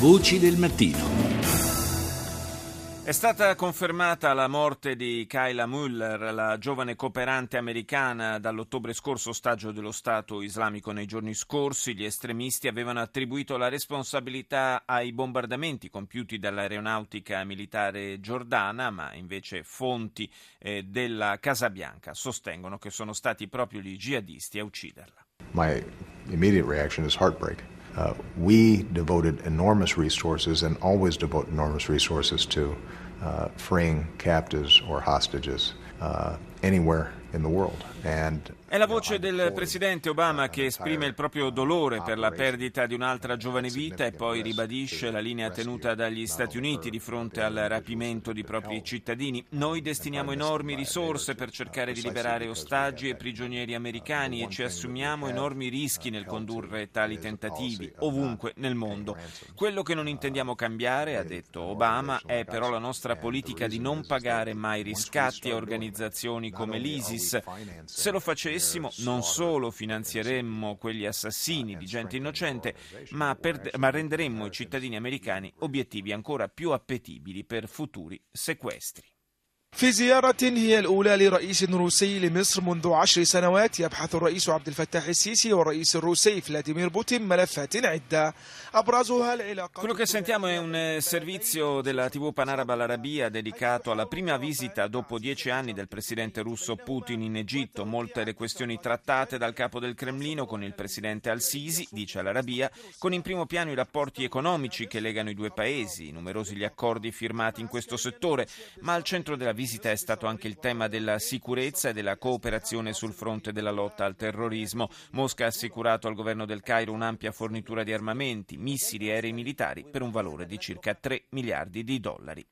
Voci del mattino. È stata confermata la morte di Kyla Muller, la giovane cooperante americana dall'ottobre scorso ostaggio dello Stato islamico nei giorni scorsi. Gli estremisti avevano attribuito la responsabilità ai bombardamenti compiuti dall'aeronautica militare giordana, ma invece fonti eh, della Casa Bianca sostengono che sono stati proprio gli jihadisti a ucciderla. My immediate reaction is heartbreak. Uh, we devoted enormous resources and always devote enormous resources to uh, freeing captives or hostages uh, anywhere È la voce del presidente Obama che esprime il proprio dolore per la perdita di un'altra giovane vita e poi ribadisce la linea tenuta dagli Stati Uniti di fronte al rapimento di propri cittadini. Noi destiniamo enormi risorse per cercare di liberare ostaggi e prigionieri americani e ci assumiamo enormi rischi nel condurre tali tentativi ovunque nel mondo. Quello che non intendiamo cambiare, ha detto Obama, è però la nostra politica di non pagare mai riscatti a organizzazioni come l'ISIS. Se lo facessimo non solo finanzieremmo quegli assassini di gente innocente, ma, per, ma renderemmo i cittadini americani obiettivi ancora più appetibili per futuri sequestri. في زيارة هي الأولى لرئيس روسي لمصر منذ عشر سنوات يبحث الرئيس عبد الفتاح السيسي والرئيس الروسي فلاديمير بوتين ملفات عدة أبرزها العلاقات Quello che sentiamo è un servizio della TV Panaraba all'Arabia dedicato alla prima visita dopo dieci anni del presidente russo Putin in Egitto. Molte le questioni trattate dal capo del Cremlino con il presidente al-Sisi, dice all'Arabia, con in primo piano i rapporti economici che legano i due paesi, numerosi gli accordi firmati in questo settore, ma al centro della visita è stato anche il tema della sicurezza e della cooperazione sul fronte della lotta al terrorismo. Mosca ha assicurato al governo del Cairo un'ampia fornitura di armamenti, missili e aerei militari per un valore di circa 3 miliardi di dollari.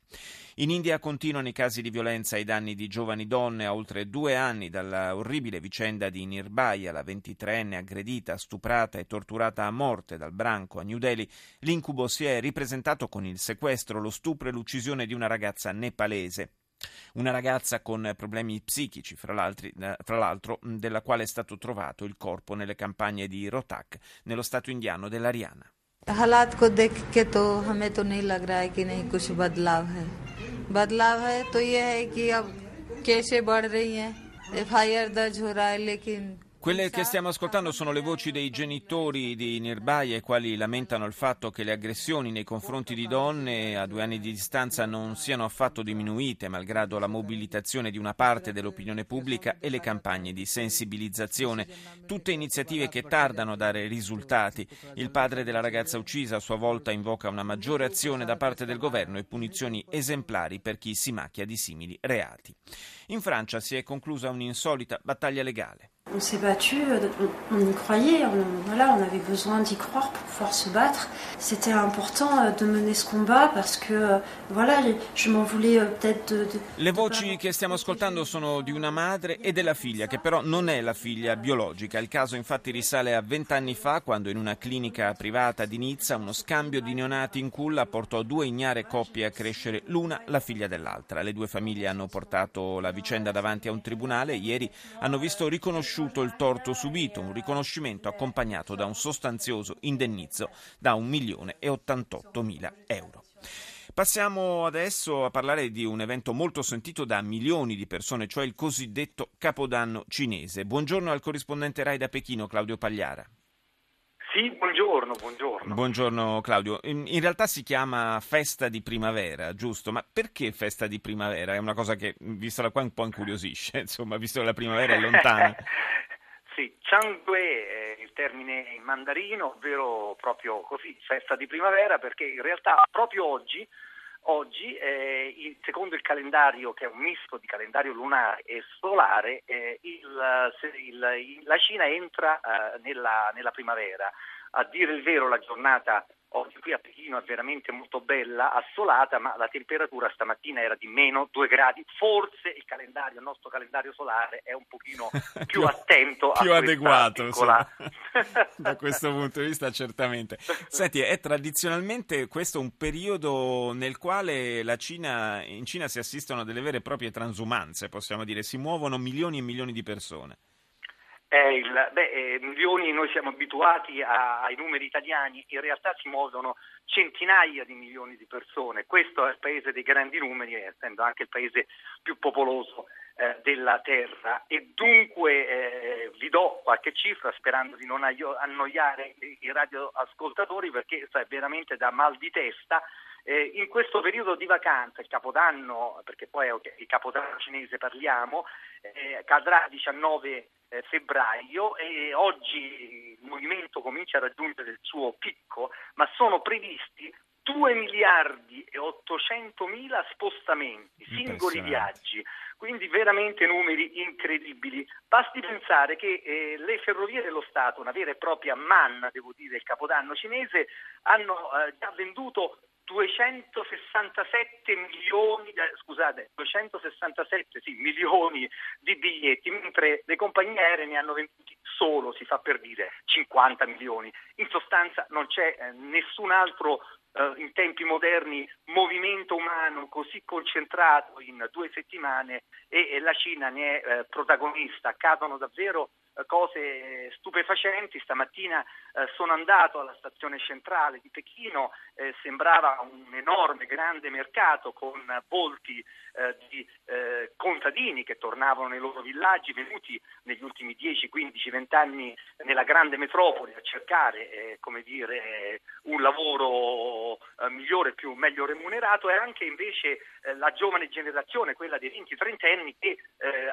In India continuano i casi di violenza ai danni di giovani donne a oltre due anni dalla orribile vicenda di Nirbhaya, la 23enne aggredita, stuprata e torturata a morte dal branco a New Delhi. L'incubo si è ripresentato con il sequestro, lo stupro e l'uccisione di una ragazza nepalese. Una ragazza con problemi psichici, fra, fra, l'altro, della quale è stato trovato il corpo nelle campagne di Rohtak, nello stato indiano dell'Ariana. हालात को देख के तो हमें तो नहीं लग रहा है कि नहीं कुछ बदलाव है बदलाव है तो ये है कि अब केसें बढ़ रही हैं एफ दर्ज हो रहा है लेकिन quelle che stiamo ascoltando sono le voci dei genitori di Nirbhaya, i quali lamentano il fatto che le aggressioni nei confronti di donne a due anni di distanza non siano affatto diminuite, malgrado la mobilitazione di una parte dell'opinione pubblica e le campagne di sensibilizzazione. Tutte iniziative che tardano a dare risultati. Il padre della ragazza uccisa a sua volta invoca una maggiore azione da parte del governo e punizioni esemplari per chi si macchia di simili reati. In Francia si è conclusa un'insolita battaglia legale. On s'est battu, on y croyait, on, voilà, on avait besoin d'y croire pour pouvoir se battre. C'était important de mener ce combat parce que voilà, je m'en voulais peut-être de, de, Le voci che stiamo ascoltando sono di una madre e della figlia, che però non è la figlia biologica. Il caso infatti risale a vent'anni fa, quando in una clinica privata di Nizza uno scambio di neonati in culla portò due ignare coppie a crescere l'una la figlia dell'altra. Le due famiglie hanno portato la vicenda davanti a un tribunale e ieri hanno visto riconosciuto il torto subito, un riconoscimento accompagnato da un sostanzioso indennizzo da 1 milione e 88 mila euro. Passiamo adesso a parlare di un evento molto sentito da milioni di persone, cioè il cosiddetto Capodanno cinese. Buongiorno al corrispondente Rai da Pechino, Claudio Pagliara. Sì, buongiorno, buongiorno. Buongiorno Claudio. In, in, realtà si chiama festa di primavera, giusto? Ma perché festa di primavera? È una cosa che, vista la qua, un po' incuriosisce, insomma, visto che la primavera è lontana. sì, Changdue è il termine in mandarino, ovvero proprio così, festa di primavera, perché in realtà proprio oggi Oggi, eh, secondo il calendario, che è un misto di calendario lunare e solare, eh, il, il, la Cina entra eh, nella, nella primavera. A dire il vero, la giornata Oggi qui a Pechino è veramente molto bella, assolata, ma la temperatura stamattina era di meno 2 gradi. Forse il calendario, il nostro calendario solare è un pochino più, attento più a adeguato piccola... da questo punto di vista certamente. Senti, è tradizionalmente questo un periodo nel quale la Cina, in Cina si assistono a delle vere e proprie transumanze, possiamo dire, si muovono milioni e milioni di persone. È Il, beh, eh, milioni, noi siamo abituati a, ai numeri italiani, in realtà si muovono centinaia di milioni di persone. Questo è il paese dei grandi numeri, essendo anche il paese più popoloso eh, della terra. E dunque eh, vi do qualche cifra sperando di non annoiare i radioascoltatori perché è veramente da mal di testa. Eh, in questo periodo di vacanza, il Capodanno, perché poi è il Capodanno cinese parliamo, eh, cadrà 19 eh, febbraio e oggi il movimento comincia a raggiungere il suo picco, ma sono previsti 2 miliardi e 800 mila spostamenti, singoli viaggi, quindi veramente numeri incredibili. Basti pensare che eh, le ferrovie dello Stato, una vera e propria manna, devo dire, il capodanno cinese, hanno eh, già venduto 267 milioni, scusate, 267 sì, milioni di biglietti, mentre le compagnie aeree ne hanno venduti solo, si fa per dire, 50 milioni. In sostanza non c'è eh, nessun altro eh, in tempi moderni movimento umano così concentrato in due settimane e, la Cina ne è eh, protagonista. Accadono davvero cose stupefacenti. Stamattina eh, sono andato alla stazione centrale di Pechino, eh, sembrava un enorme, grande mercato con volti eh, di eh, contadini che tornavano nei loro villaggi, venuti negli ultimi 10, 15, 20 anni nella grande metropoli a cercare eh, dire, un lavoro eh, migliore, più, meglio remunerato e anche invece la giovane generazione, quella dei 20-30 anni, che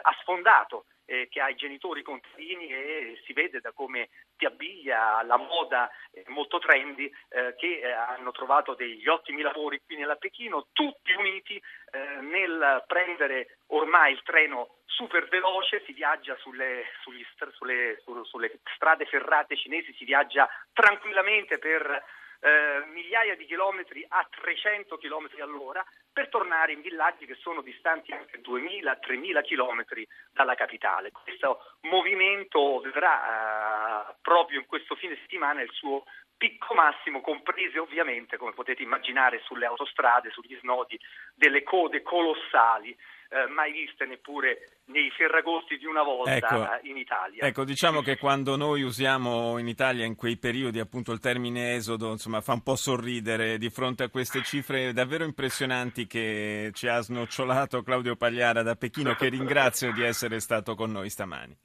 ha sfondato che ha i genitori contadini e si vede da come ti abbiglia la moda eh, molto trendy eh, che eh, hanno trovato degli ottimi lavori qui nella Pechino, tutti uniti eh, nel prendere ormai il treno super veloce, si viaggia sulle, sugli, sulle, sulle strade ferrate cinesi, si viaggia tranquillamente per eh, migliaia di chilometri a 300 chilometri all'ora per tornare in villaggi che sono distanti anche 2000-3000 chilometri dalla capitale. Questo movimento vedrà eh, proprio in questo fine settimana il suo picco massimo, comprese ovviamente, come potete immaginare, sulle autostrade, sugli snodi, delle code colossali eh, mai viste neppure nei ferragosti di una volta ecco, in Italia. Ecco, diciamo che quando noi usiamo in Italia in quei periodi appunto il termine esodo, insomma, fa un po' sorridere di fronte a queste cifre davvero impressionanti che ci ha snocciolato Claudio Pagliara da Pechino, che ringrazio di essere stato con noi stamani.